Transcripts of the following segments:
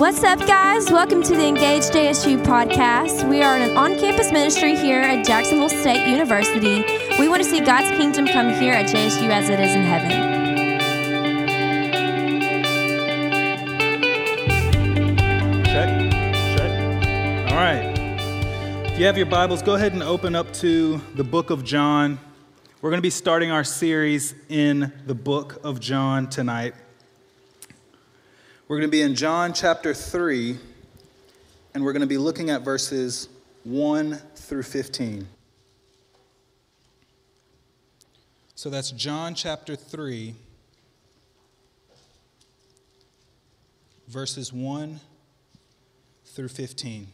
What's up, guys? Welcome to the Engaged JSU podcast. We are an on campus ministry here at Jacksonville State University. We want to see God's kingdom come here at JSU as it is in heaven. Check, check. All right. If you have your Bibles, go ahead and open up to the book of John. We're going to be starting our series in the book of John tonight. We're going to be in John chapter 3, and we're going to be looking at verses 1 through 15. So that's John chapter 3, verses 1 through 15.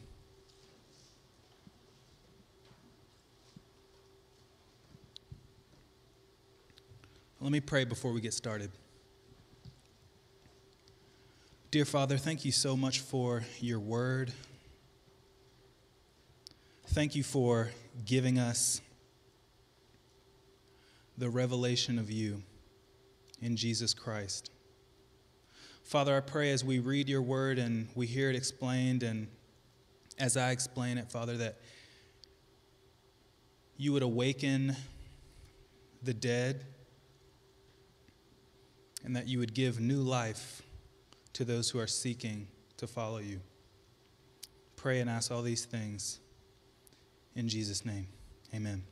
Let me pray before we get started. Dear Father, thank you so much for your word. Thank you for giving us the revelation of you in Jesus Christ. Father, I pray as we read your word and we hear it explained, and as I explain it, Father, that you would awaken the dead and that you would give new life to those who are seeking to follow you. Pray and ask all these things in Jesus' name. Amen.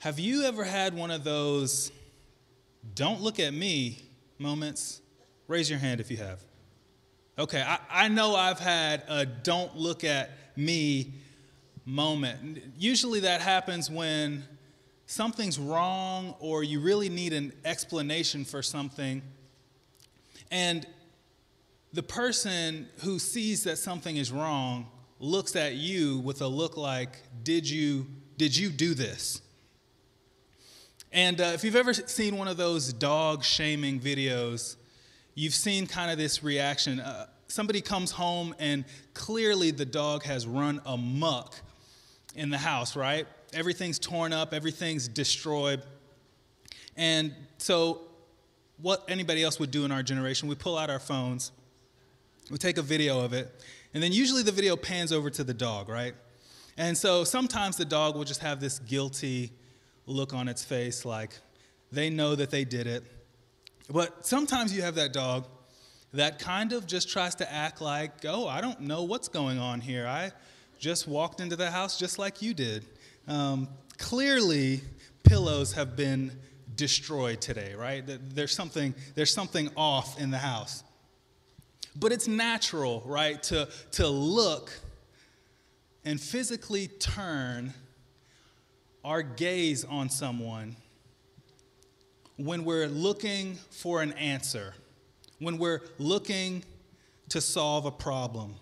Have you ever had one of those don't look at me moments? Raise your hand if you have. Okay, I, I know I've had a don't look at me moment. Usually that happens when something's wrong or you really need an explanation for something. And the person who sees that something is wrong looks at you with a look like, Did you, did you do this? And uh, if you've ever seen one of those dog shaming videos, you've seen kind of this reaction. Uh, somebody comes home and clearly the dog has run amuck in the house, right? Everything's torn up, everything's destroyed. And so, what anybody else would do in our generation, we pull out our phones, we take a video of it, and then usually the video pans over to the dog, right? And so sometimes the dog will just have this guilty look on its face, like they know that they did it. But sometimes you have that dog that kind of just tries to act like, oh, I don't know what's going on here. I just walked into the house just like you did. Um, clearly, pillows have been destroyed today, right? There's something, there's something off in the house. But it's natural, right, to, to look and physically turn our gaze on someone when we're looking for an answer, when we're looking to solve a problem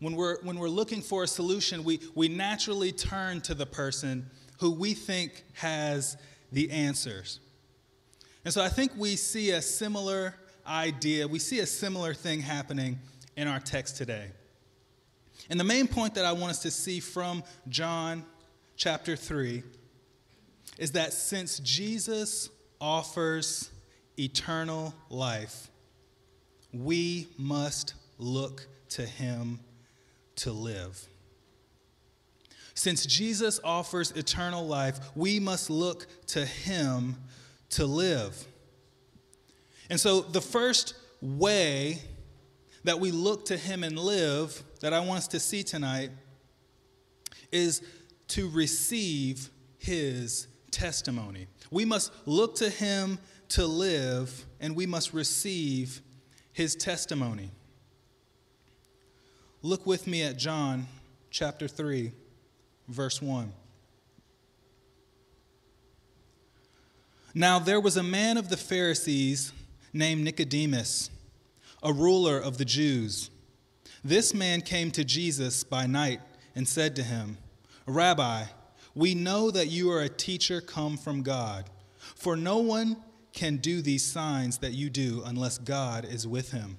when we're, when we're looking for a solution, we, we naturally turn to the person who we think has the answers. And so I think we see a similar idea, we see a similar thing happening in our text today. And the main point that I want us to see from John chapter 3 is that since Jesus offers eternal life, we must look to him to live. Since Jesus offers eternal life, we must look to him to live. And so, the first way that we look to him and live that I want us to see tonight is to receive his testimony. We must look to him to live, and we must receive his testimony. Look with me at John chapter 3, verse 1. Now there was a man of the Pharisees named Nicodemus, a ruler of the Jews. This man came to Jesus by night and said to him, Rabbi, we know that you are a teacher come from God, for no one can do these signs that you do unless God is with him.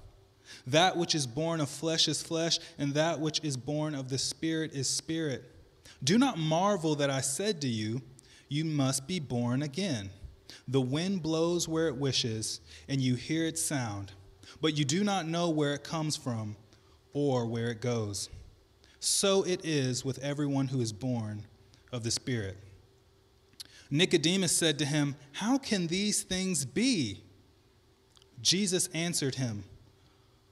That which is born of flesh is flesh, and that which is born of the Spirit is spirit. Do not marvel that I said to you, You must be born again. The wind blows where it wishes, and you hear its sound but you do not know where it comes from or where it goes. So it is with everyone who is born of the Spirit. Nicodemus said to him, How can these things be? Jesus answered him,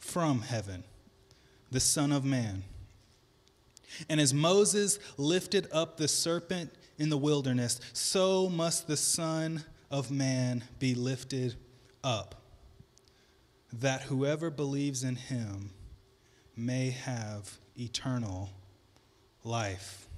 from heaven, the Son of Man. And as Moses lifted up the serpent in the wilderness, so must the Son of Man be lifted up that whoever believes in him may have eternal life.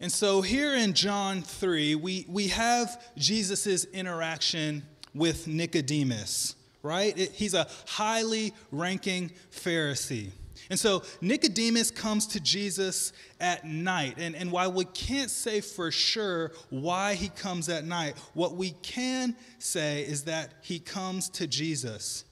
And so here in John 3, we, we have Jesus' interaction with Nicodemus, right? It, he's a highly ranking Pharisee. And so Nicodemus comes to Jesus at night. And, and while we can't say for sure why he comes at night, what we can say is that he comes to Jesus.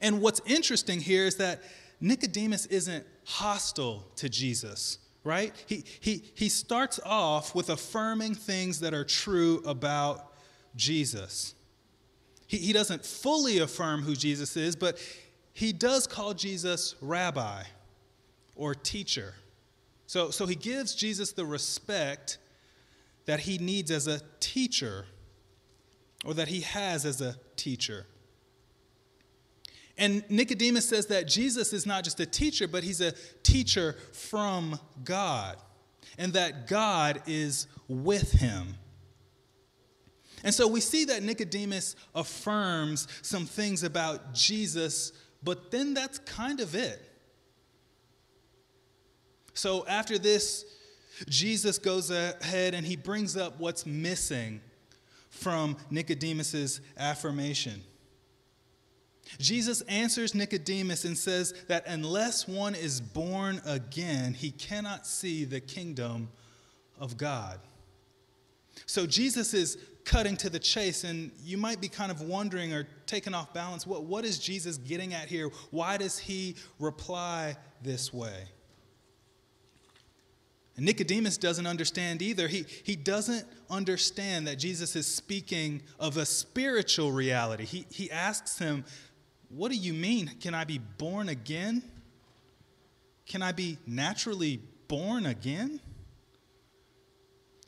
And what's interesting here is that Nicodemus isn't hostile to Jesus, right? He, he, he starts off with affirming things that are true about Jesus. He, he doesn't fully affirm who Jesus is, but he does call Jesus rabbi or teacher. So, so he gives Jesus the respect that he needs as a teacher or that he has as a teacher. And Nicodemus says that Jesus is not just a teacher, but he's a teacher from God, and that God is with him. And so we see that Nicodemus affirms some things about Jesus but then that's kind of it. So after this, Jesus goes ahead and he brings up what's missing from Nicodemus's affirmation. Jesus answers Nicodemus and says that unless one is born again, he cannot see the kingdom of God. So Jesus is cutting to the chase, and you might be kind of wondering or taken off balance what, what is Jesus getting at here? Why does he reply this way? And Nicodemus doesn't understand either. He, he doesn't understand that Jesus is speaking of a spiritual reality. He, he asks him, What do you mean? Can I be born again? Can I be naturally born again?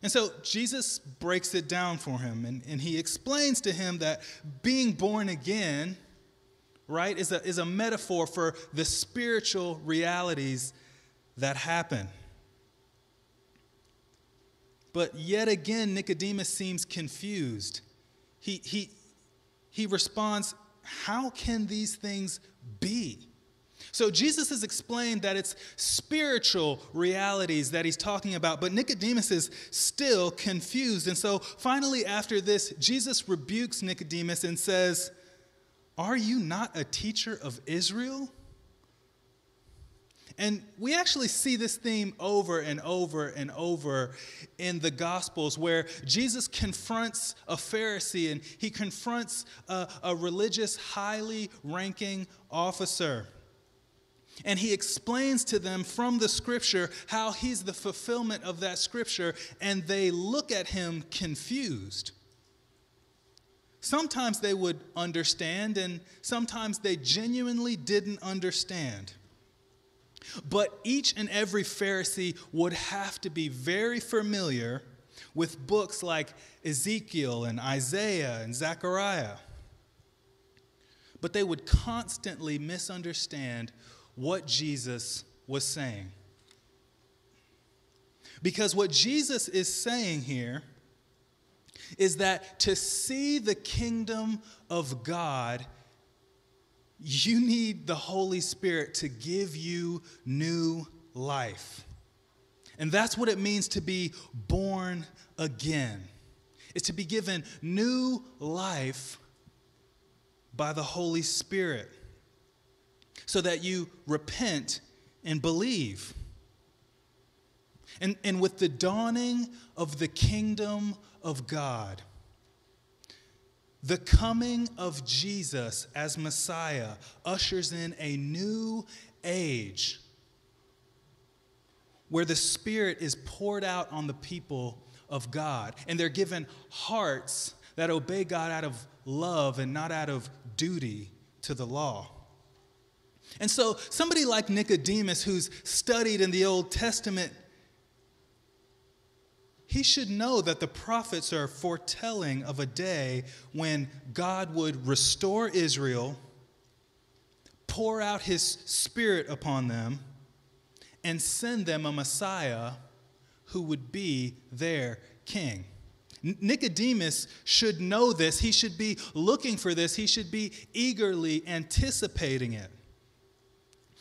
And so Jesus breaks it down for him and, and he explains to him that being born again, right, is a, is a metaphor for the spiritual realities that happen. But yet again, Nicodemus seems confused. He, he, he responds, How can these things be? So Jesus has explained that it's spiritual realities that he's talking about, but Nicodemus is still confused. And so finally, after this, Jesus rebukes Nicodemus and says, Are you not a teacher of Israel? And we actually see this theme over and over and over in the Gospels where Jesus confronts a Pharisee and he confronts a, a religious, highly ranking officer. And he explains to them from the scripture how he's the fulfillment of that scripture, and they look at him confused. Sometimes they would understand, and sometimes they genuinely didn't understand. But each and every Pharisee would have to be very familiar with books like Ezekiel and Isaiah and Zechariah. but they would constantly misunderstand what Jesus was saying. Because what Jesus is saying here is that to see the kingdom of God, you need the Holy Spirit to give you new life. And that's what it means to be born again. It's to be given new life by the Holy Spirit so that you repent and believe. And, and with the dawning of the kingdom of God, the coming of Jesus as Messiah ushers in a new age where the Spirit is poured out on the people of God, and they're given hearts that obey God out of love and not out of duty to the law. And so, somebody like Nicodemus, who's studied in the Old Testament, he should know that the prophets are foretelling of a day when God would restore Israel, pour out his spirit upon them, and send them a Messiah who would be their king. Nicodemus should know this. He should be looking for this. He should be eagerly anticipating it.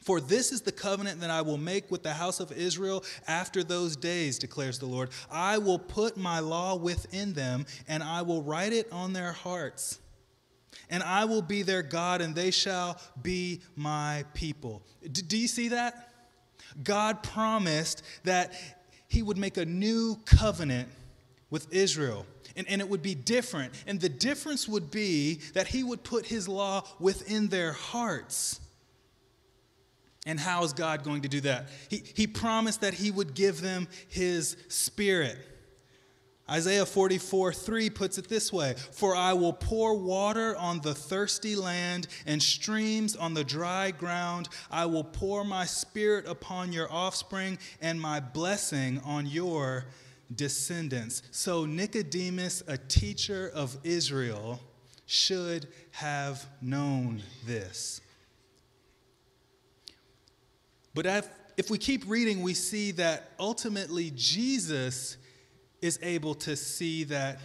For this is the covenant that I will make with the house of Israel after those days, declares the Lord. I will put my law within them, and I will write it on their hearts. And I will be their God, and they shall be my people. D- do you see that? God promised that he would make a new covenant with Israel. And, and it would be different. And the difference would be that he would put his law within their hearts. And how is God going to do that? He, he promised that he would give them his spirit. Isaiah 44 3 puts it this way For I will pour water on the thirsty land and streams on the dry ground. I will pour my spirit upon your offspring and my blessing on your descendants. So, Nicodemus, a teacher of Israel, should have known this. But if we keep reading, we see that ultimately Jesus is able to see that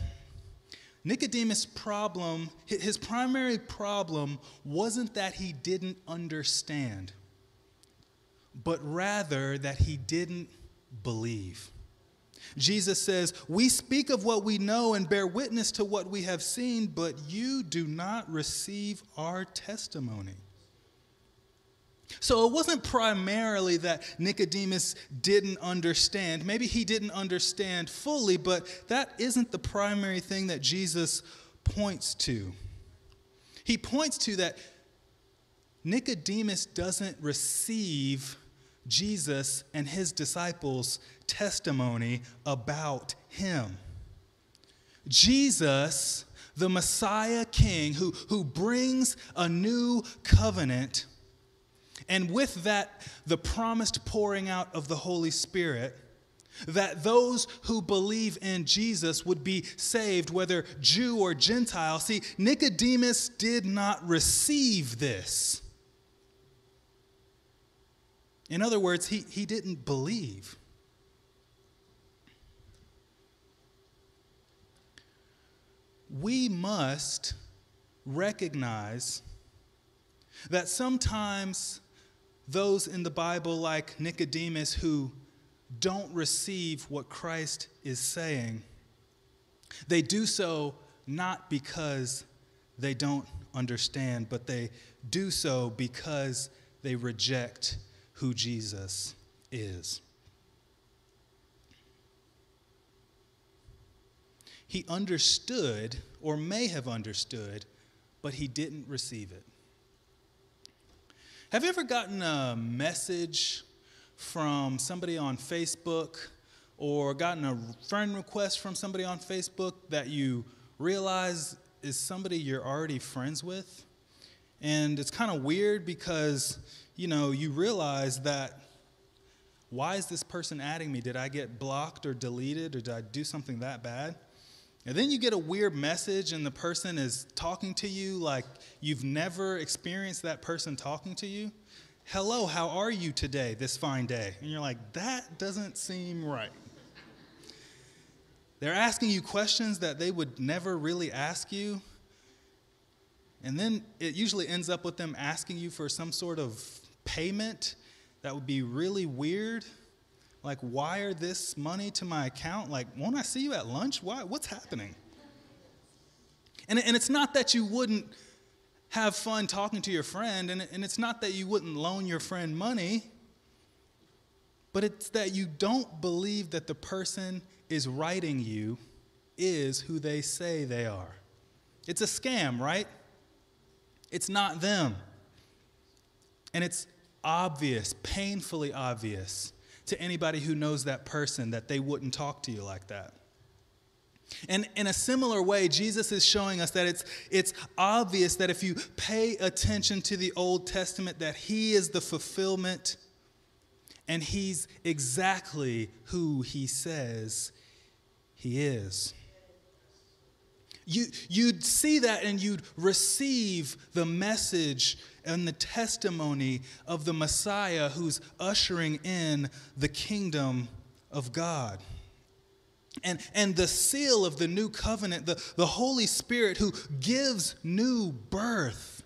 Nicodemus' problem, his primary problem, wasn't that he didn't understand, but rather that he didn't believe. Jesus says, We speak of what we know and bear witness to what we have seen, but you do not receive our testimony. So it wasn't primarily that Nicodemus didn't understand. Maybe he didn't understand fully, but that isn't the primary thing that Jesus points to. He points to that Nicodemus doesn't receive Jesus and his disciples' testimony about him. Jesus, the Messiah King who, who brings a new covenant, and with that, the promised pouring out of the Holy Spirit, that those who believe in Jesus would be saved, whether Jew or Gentile. See, Nicodemus did not receive this. In other words, he, he didn't believe. We must recognize that sometimes those in the Bible, like Nicodemus, who don't receive what Christ is saying, they do so not because they don't understand, but they do so because they reject who Jesus is. He understood, or may have understood, but he didn't receive it. Have you ever gotten a message from somebody on Facebook or gotten a friend request from somebody on Facebook that you realize is somebody you're already friends with? And it's kind of weird because, you know, you realize that why is this person adding me? Did I get blocked or deleted or did I do something that bad? And then you get a weird message, and the person is talking to you like you've never experienced that person talking to you. Hello, how are you today, this fine day? And you're like, that doesn't seem right. They're asking you questions that they would never really ask you. And then it usually ends up with them asking you for some sort of payment that would be really weird like wire this money to my account? Like, won't I see you at lunch? Why? What's happening? And, and it's not that you wouldn't have fun talking to your friend, and, and it's not that you wouldn't loan your friend money, but it's that you don't believe that the person is writing you is who they say they are. It's a scam, right? It's not them. And it's obvious, painfully obvious, to anybody who knows that person that they wouldn't talk to you like that. And in a similar way, Jesus is showing us that it's, it's obvious that if you pay attention to the Old Testament, that He is the fulfillment and He's exactly who He says He is. You, you'd see that and you'd receive the message and the testimony of the Messiah who's ushering in the kingdom of God. And, and the seal of the new covenant, the, the Holy Spirit who gives new birth,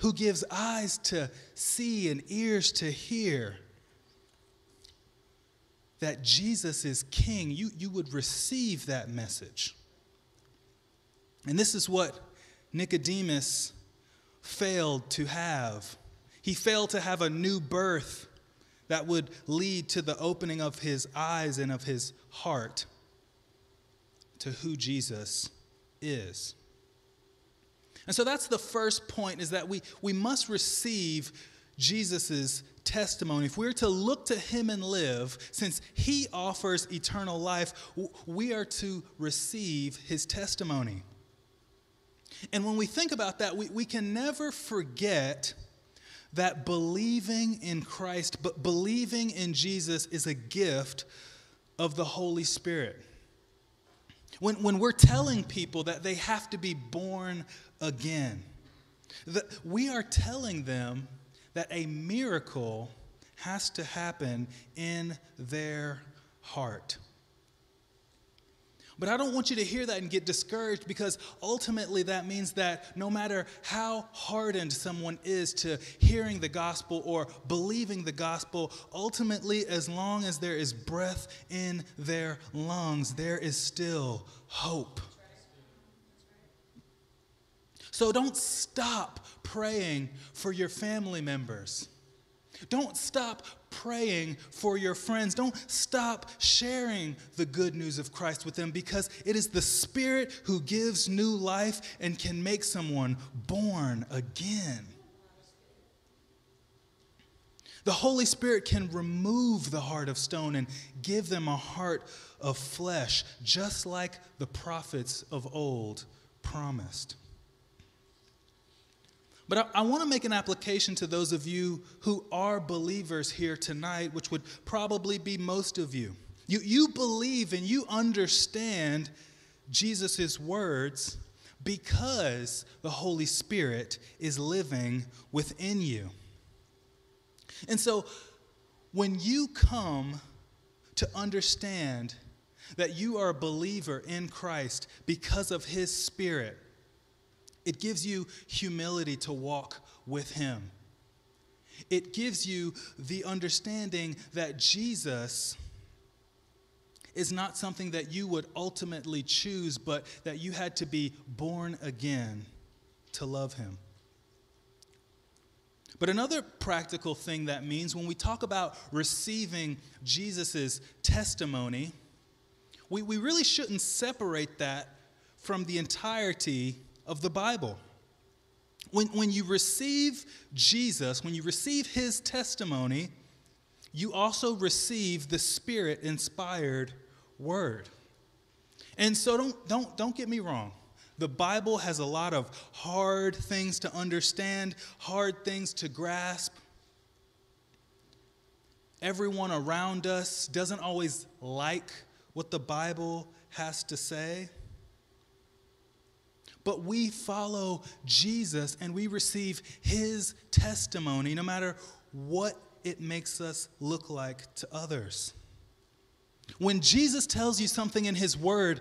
who gives eyes to see and ears to hear that Jesus is king, you, you would receive that message. And this is what Nicodemus failed to have. He failed to have a new birth that would lead to the opening of his eyes and of his heart to who Jesus is. And so that's the first point is that we, we must receive Jesus' testimony. If we're to look to him and live, since he offers eternal life, we are to receive his testimony. And when we think about that, we, we can never forget that believing in Christ, but believing in Jesus is a gift of the Holy Spirit. When, when we're telling people that they have to be born again, that we are telling them that a miracle has to happen in their heart. But I don't want you to hear that and get discouraged because ultimately that means that no matter how hardened someone is to hearing the gospel or believing the gospel, ultimately, as long as there is breath in their lungs, there is still hope. So don't stop praying for your family members. Don't stop praying for your friends. Don't stop sharing the good news of Christ with them because it is the Spirit who gives new life and can make someone born again. The Holy Spirit can remove the heart of stone and give them a heart of flesh, just like the prophets of old promised. But I, I want to make an application to those of you who are believers here tonight, which would probably be most of you. You, you believe and you understand Jesus' words because the Holy Spirit is living within you. And so when you come to understand that you are a believer in Christ because of His Spirit, it gives you humility to walk with Him. It gives you the understanding that Jesus is not something that you would ultimately choose, but that you had to be born again to love Him. But another practical thing that means when we talk about receiving Jesus' testimony, we, we really shouldn't separate that from the entirety of the Bible. When, when you receive Jesus, when you receive his testimony, you also receive the Spirit inspired word. And so don't, don't, don't get me wrong. The Bible has a lot of hard things to understand, hard things to grasp. Everyone around us doesn't always like what the Bible has to say. But we follow Jesus and we receive his testimony no matter what it makes us look like to others. When Jesus tells you something in his word,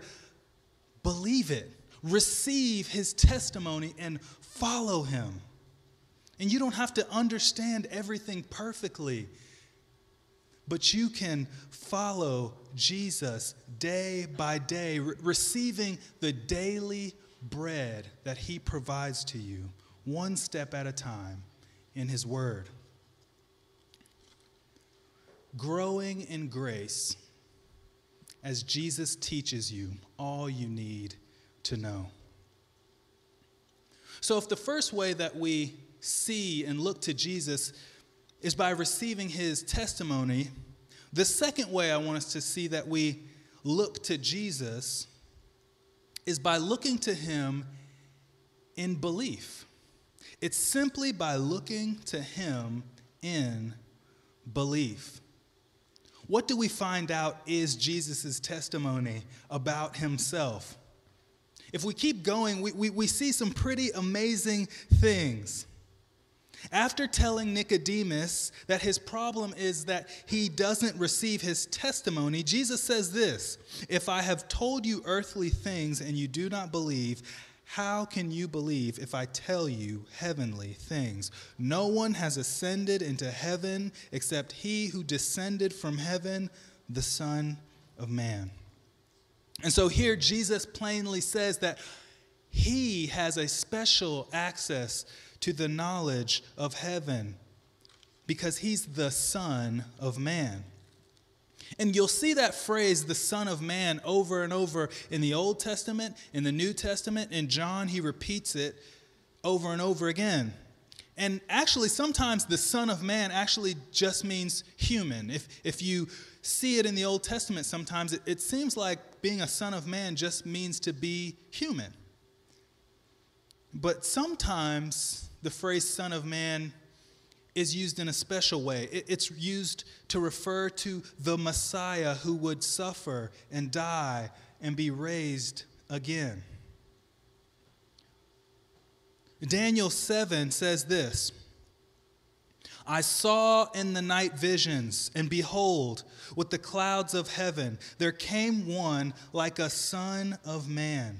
believe it, receive his testimony, and follow him. And you don't have to understand everything perfectly, but you can follow Jesus day by day, re- receiving the daily bread that he provides to you, one step at a time in his word. Growing in grace as Jesus teaches you all you need to know. So, if the first way that we see and look to Jesus is by receiving his testimony, the second way I want us to see that we look to Jesus is by looking to him in belief. It's simply by looking to him in belief. What do we find out is Jesus' testimony about himself? If we keep going, we, we, we see some pretty amazing things. After telling Nicodemus that his problem is that he doesn't receive his testimony, Jesus says this If I have told you earthly things and you do not believe, how can you believe if I tell you heavenly things? No one has ascended into heaven except he who descended from heaven, the Son of Man. And so here Jesus plainly says that he has a special access to the knowledge of heaven because he's the Son of Man. And you'll see that phrase, the Son of Man, over and over in the Old Testament, in the New Testament. In John, he repeats it over and over again. And actually, sometimes the Son of Man actually just means human. If, if you see it in the Old Testament, sometimes it, it seems like being a Son of Man just means to be human. But sometimes the phrase Son of Man is used in a special way. It's used to refer to the Messiah who would suffer and die and be raised again. Daniel 7 says this I saw in the night visions, and behold, with the clouds of heaven, there came one like a son of man.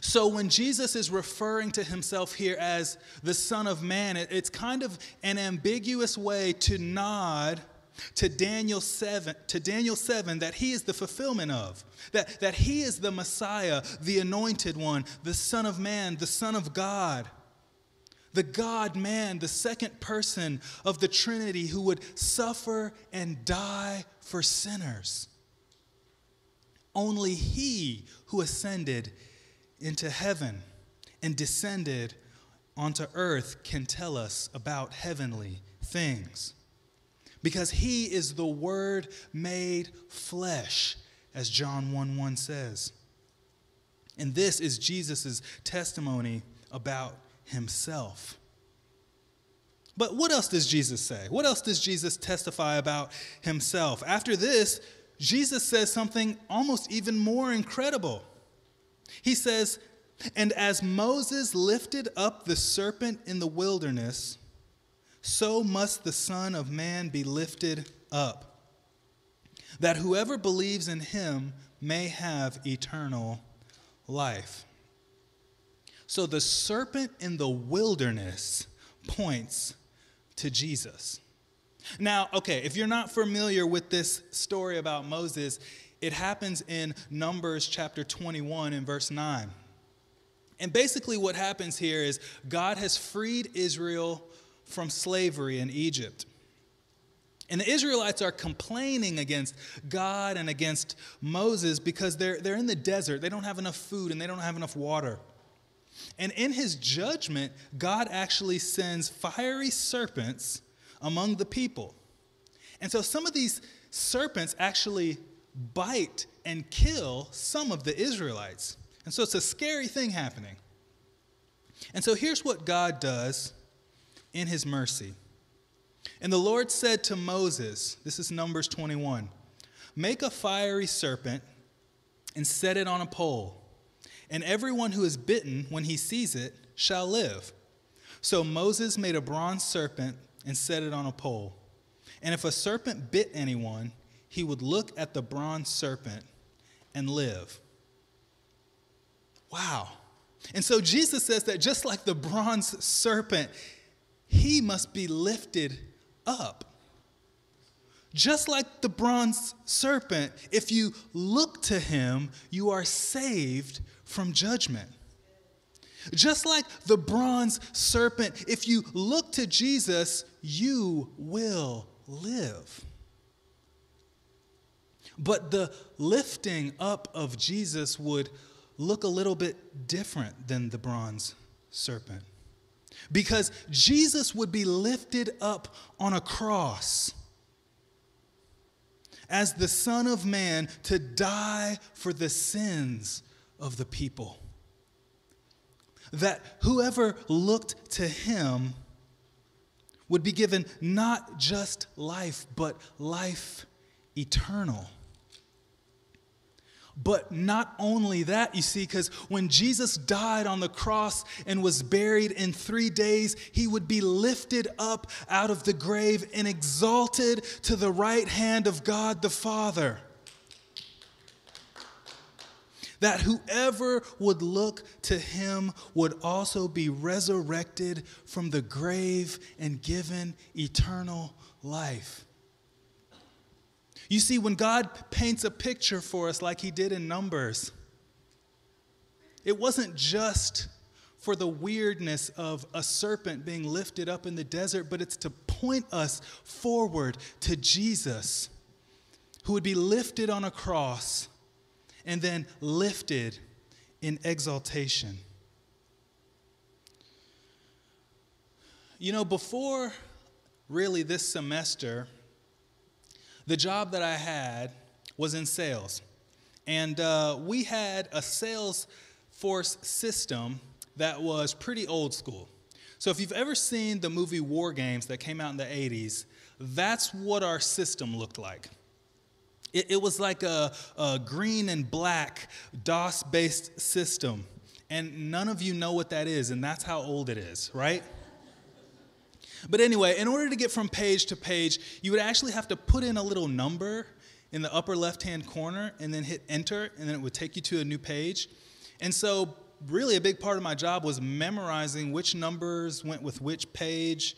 So when Jesus is referring to himself here as the Son of Man, it's kind of an ambiguous way to nod to Daniel 7 to Daniel 7 that he is the fulfillment of that, that he is the Messiah, the anointed one, the Son of Man, the Son of God. The God man, the second person of the Trinity who would suffer and die for sinners. Only he who ascended into heaven and descended onto earth can tell us about heavenly things. Because he is the Word made flesh, as John 1 1 says. And this is Jesus' testimony about himself. But what else does Jesus say? What else does Jesus testify about himself? After this, Jesus says something almost even more incredible. He says, And as Moses lifted up the serpent in the wilderness, so must the Son of Man be lifted up, that whoever believes in him may have eternal life. So the serpent in the wilderness points to Jesus. Now, okay, if you're not familiar with this story about Moses, it happens in Numbers chapter 21 and verse 9. And basically, what happens here is God has freed Israel from slavery in Egypt. And the Israelites are complaining against God and against Moses because they're, they're in the desert. They don't have enough food and they don't have enough water. And in his judgment, God actually sends fiery serpents among the people. And so some of these serpents actually bite and kill some of the Israelites. And so it's a scary thing happening. And so here's what God does in his mercy. And the Lord said to Moses, this is Numbers 21, make a fiery serpent and set it on a pole, and everyone who is bitten when he sees it shall live. So Moses made a bronze serpent and set it on a pole. And if a serpent bit anyone, he would look at the bronze serpent and live. Wow. And so Jesus says that just like the bronze serpent, he must be lifted up. Just like the bronze serpent, if you look to him, you are saved from judgment. Just like the bronze serpent, if you look to Jesus, you will live. But the lifting up of Jesus would look a little bit different than the bronze serpent. Because Jesus would be lifted up on a cross as the Son of Man to die for the sins of the people. That whoever looked to him would be given not just life, but life eternal. But not only that, you see, because when Jesus died on the cross and was buried in three days, he would be lifted up out of the grave and exalted to the right hand of God the Father. That whoever would look to him would also be resurrected from the grave and given eternal life. You see, when God paints a picture for us like he did in Numbers, it wasn't just for the weirdness of a serpent being lifted up in the desert, but it's to point us forward to Jesus, who would be lifted on a cross and then lifted in exaltation. You know, before really this semester, the job that I had was in sales. And uh, we had a sales force system that was pretty old school. So if you've ever seen the movie War Games that came out in the 80s, that's what our system looked like. It, it was like a, a green and black DOS based system. And none of you know what that is, and that's how old it is, right? But anyway, in order to get from page to page, you would actually have to put in a little number in the upper left hand corner and then hit enter, and then it would take you to a new page. And so, really, a big part of my job was memorizing which numbers went with which page.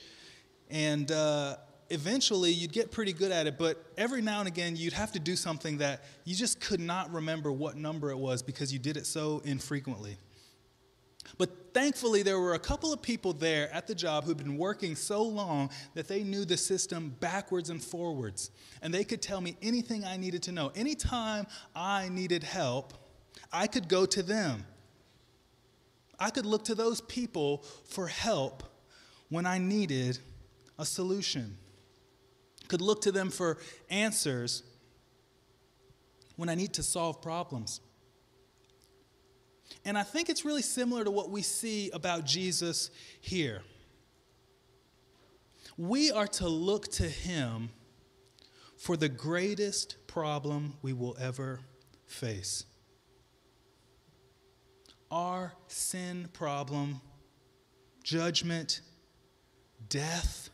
And uh, eventually, you'd get pretty good at it, but every now and again, you'd have to do something that you just could not remember what number it was because you did it so infrequently. But thankfully, there were a couple of people there at the job who'd been working so long that they knew the system backwards and forwards. And they could tell me anything I needed to know. Anytime I needed help, I could go to them. I could look to those people for help when I needed a solution. Could look to them for answers when I need to solve problems. And I think it's really similar to what we see about Jesus here. We are to look to him for the greatest problem we will ever face. Our sin problem, judgment, death.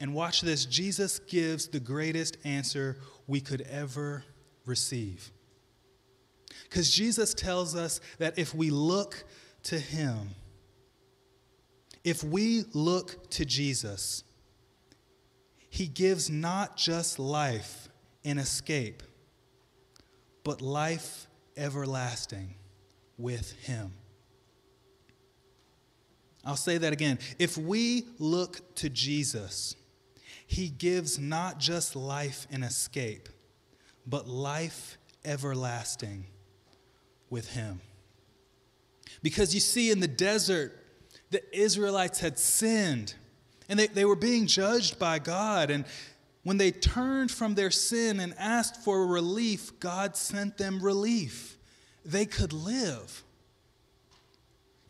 And watch this Jesus gives the greatest answer we could ever receive. Because Jesus tells us that if we look to Him, If we look to Jesus, he gives not just life and escape, but life everlasting with him. I'll say that again. If we look to Jesus, he gives not just life and escape, but life everlasting with him. Because you see, in the desert, the Israelites had sinned and they, they were being judged by God. And when they turned from their sin and asked for relief, God sent them relief. They could live.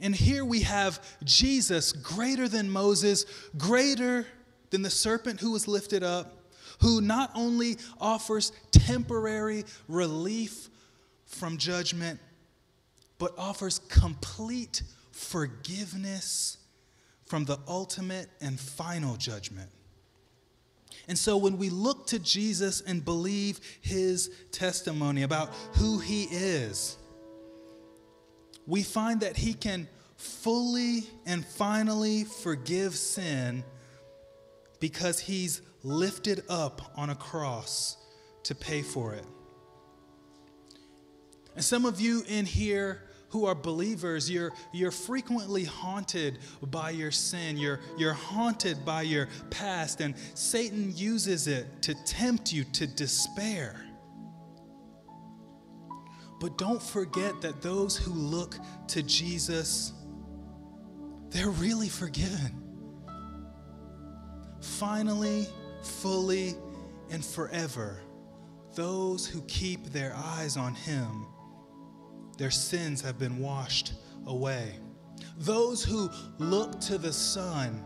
And here we have Jesus, greater than Moses, greater than the serpent who was lifted up, who not only offers temporary relief from judgment, but offers complete forgiveness from the ultimate and final judgment. And so when we look to Jesus and believe his testimony about who he is, we find that he can fully and finally forgive sin because he's lifted up on a cross to pay for it. And some of you in here who are believers, you're, you're frequently haunted by your sin. You're, you're haunted by your past, and Satan uses it to tempt you to despair. But don't forget that those who look to Jesus, they're really forgiven. Finally, fully, and forever, those who keep their eyes on Him their sins have been washed away. Those who look to the Son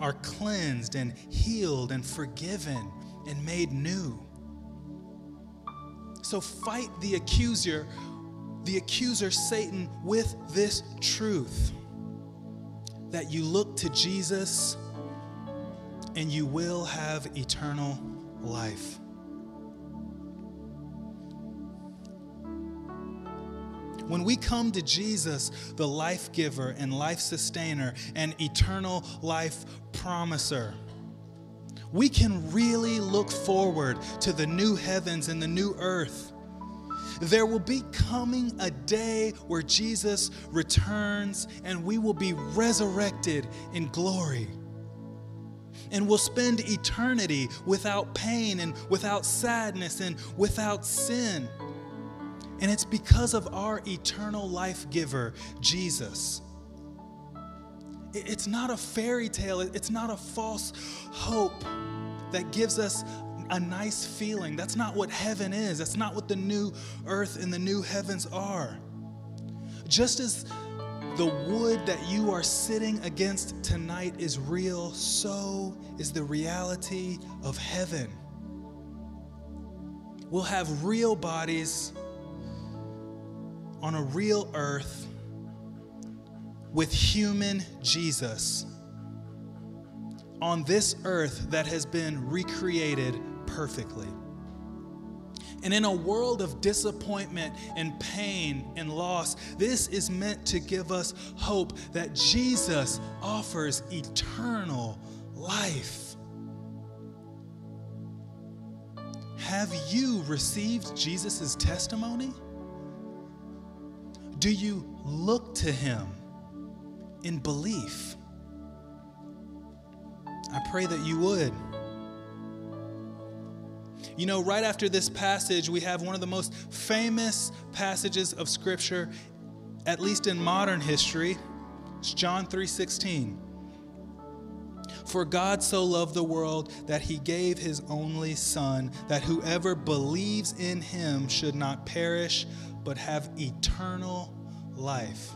are cleansed and healed and forgiven and made new. So fight the accuser, the accuser Satan, with this truth that you look to Jesus and you will have eternal life. When we come to Jesus, the life giver and life sustainer and eternal life promiser, we can really look forward to the new heavens and the new earth. There will be coming a day where Jesus returns and we will be resurrected in glory. And we'll spend eternity without pain and without sadness and without sin. And it's because of our eternal life giver, Jesus. It's not a fairy tale, it's not a false hope that gives us a nice feeling. That's not what heaven is, that's not what the new earth and the new heavens are. Just as the wood that you are sitting against tonight is real, so is the reality of heaven. We'll have real bodies on a real earth with human Jesus on this earth that has been recreated perfectly. And in a world of disappointment and pain and loss, this is meant to give us hope that Jesus offers eternal life. Have you received Jesus' testimony? Do you look to him in belief? I pray that you would. You know, right after this passage, we have one of the most famous passages of Scripture, at least in modern history. It's John 3:16. For God so loved the world that he gave his only Son, that whoever believes in him should not perish, but have eternal life.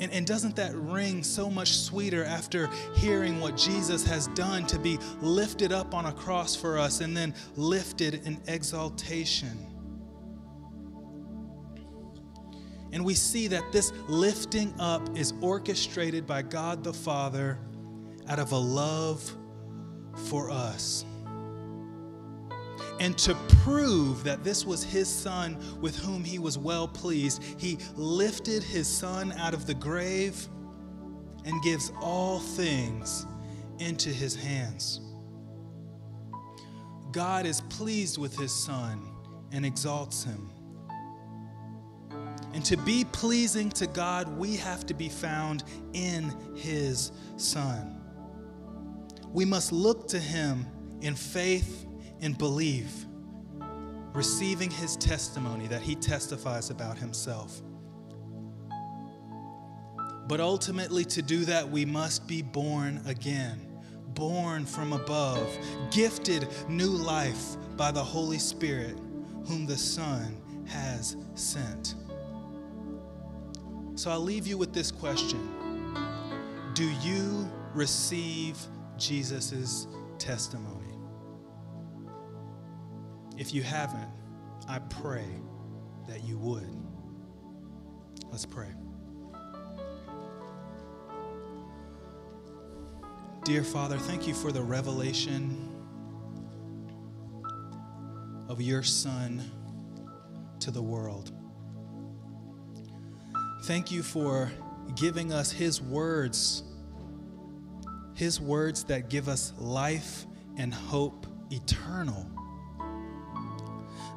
And, and doesn't that ring so much sweeter after hearing what Jesus has done to be lifted up on a cross for us and then lifted in exaltation? And we see that this lifting up is orchestrated by God the Father out of a love for us. And to prove that this was his son with whom he was well pleased, he lifted his son out of the grave and gives all things into his hands. God is pleased with his Son and exalts him. And to be pleasing to God, we have to be found in his Son. We must look to him in faith and believe, receiving his testimony that he testifies about himself. But ultimately, to do that, we must be born again, born from above, gifted new life by the Holy Spirit, whom the Son has sent. So I'll leave you with this question Do you receive Jesus' testimony? If you haven't, I pray that you would. Let's pray. Dear Father, thank you for the revelation of your Son to the world. Thank you for giving us His words, His words that give us life and hope eternal.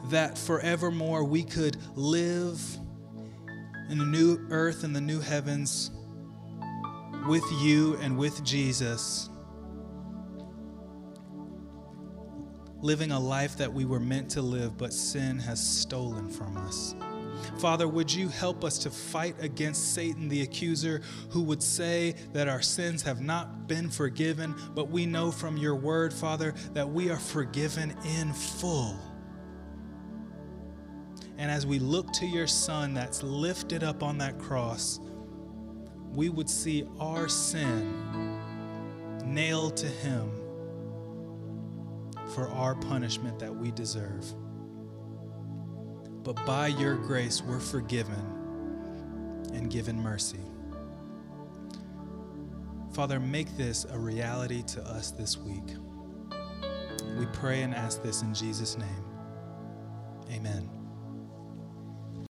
That forevermore we could live in the new earth and the new heavens with you and with Jesus, living a life that we were meant to live, but sin has stolen from us. Father, would you help us to fight against Satan, the accuser, who would say that our sins have not been forgiven, but we know from your word, Father, that we are forgiven in full. And as we look to your Son that's lifted up on that cross, we would see our sin nailed to him for our punishment that we deserve. But by your grace, we're forgiven and given mercy. Father, make this a reality to us this week. We pray and ask this in Jesus' name. Amen.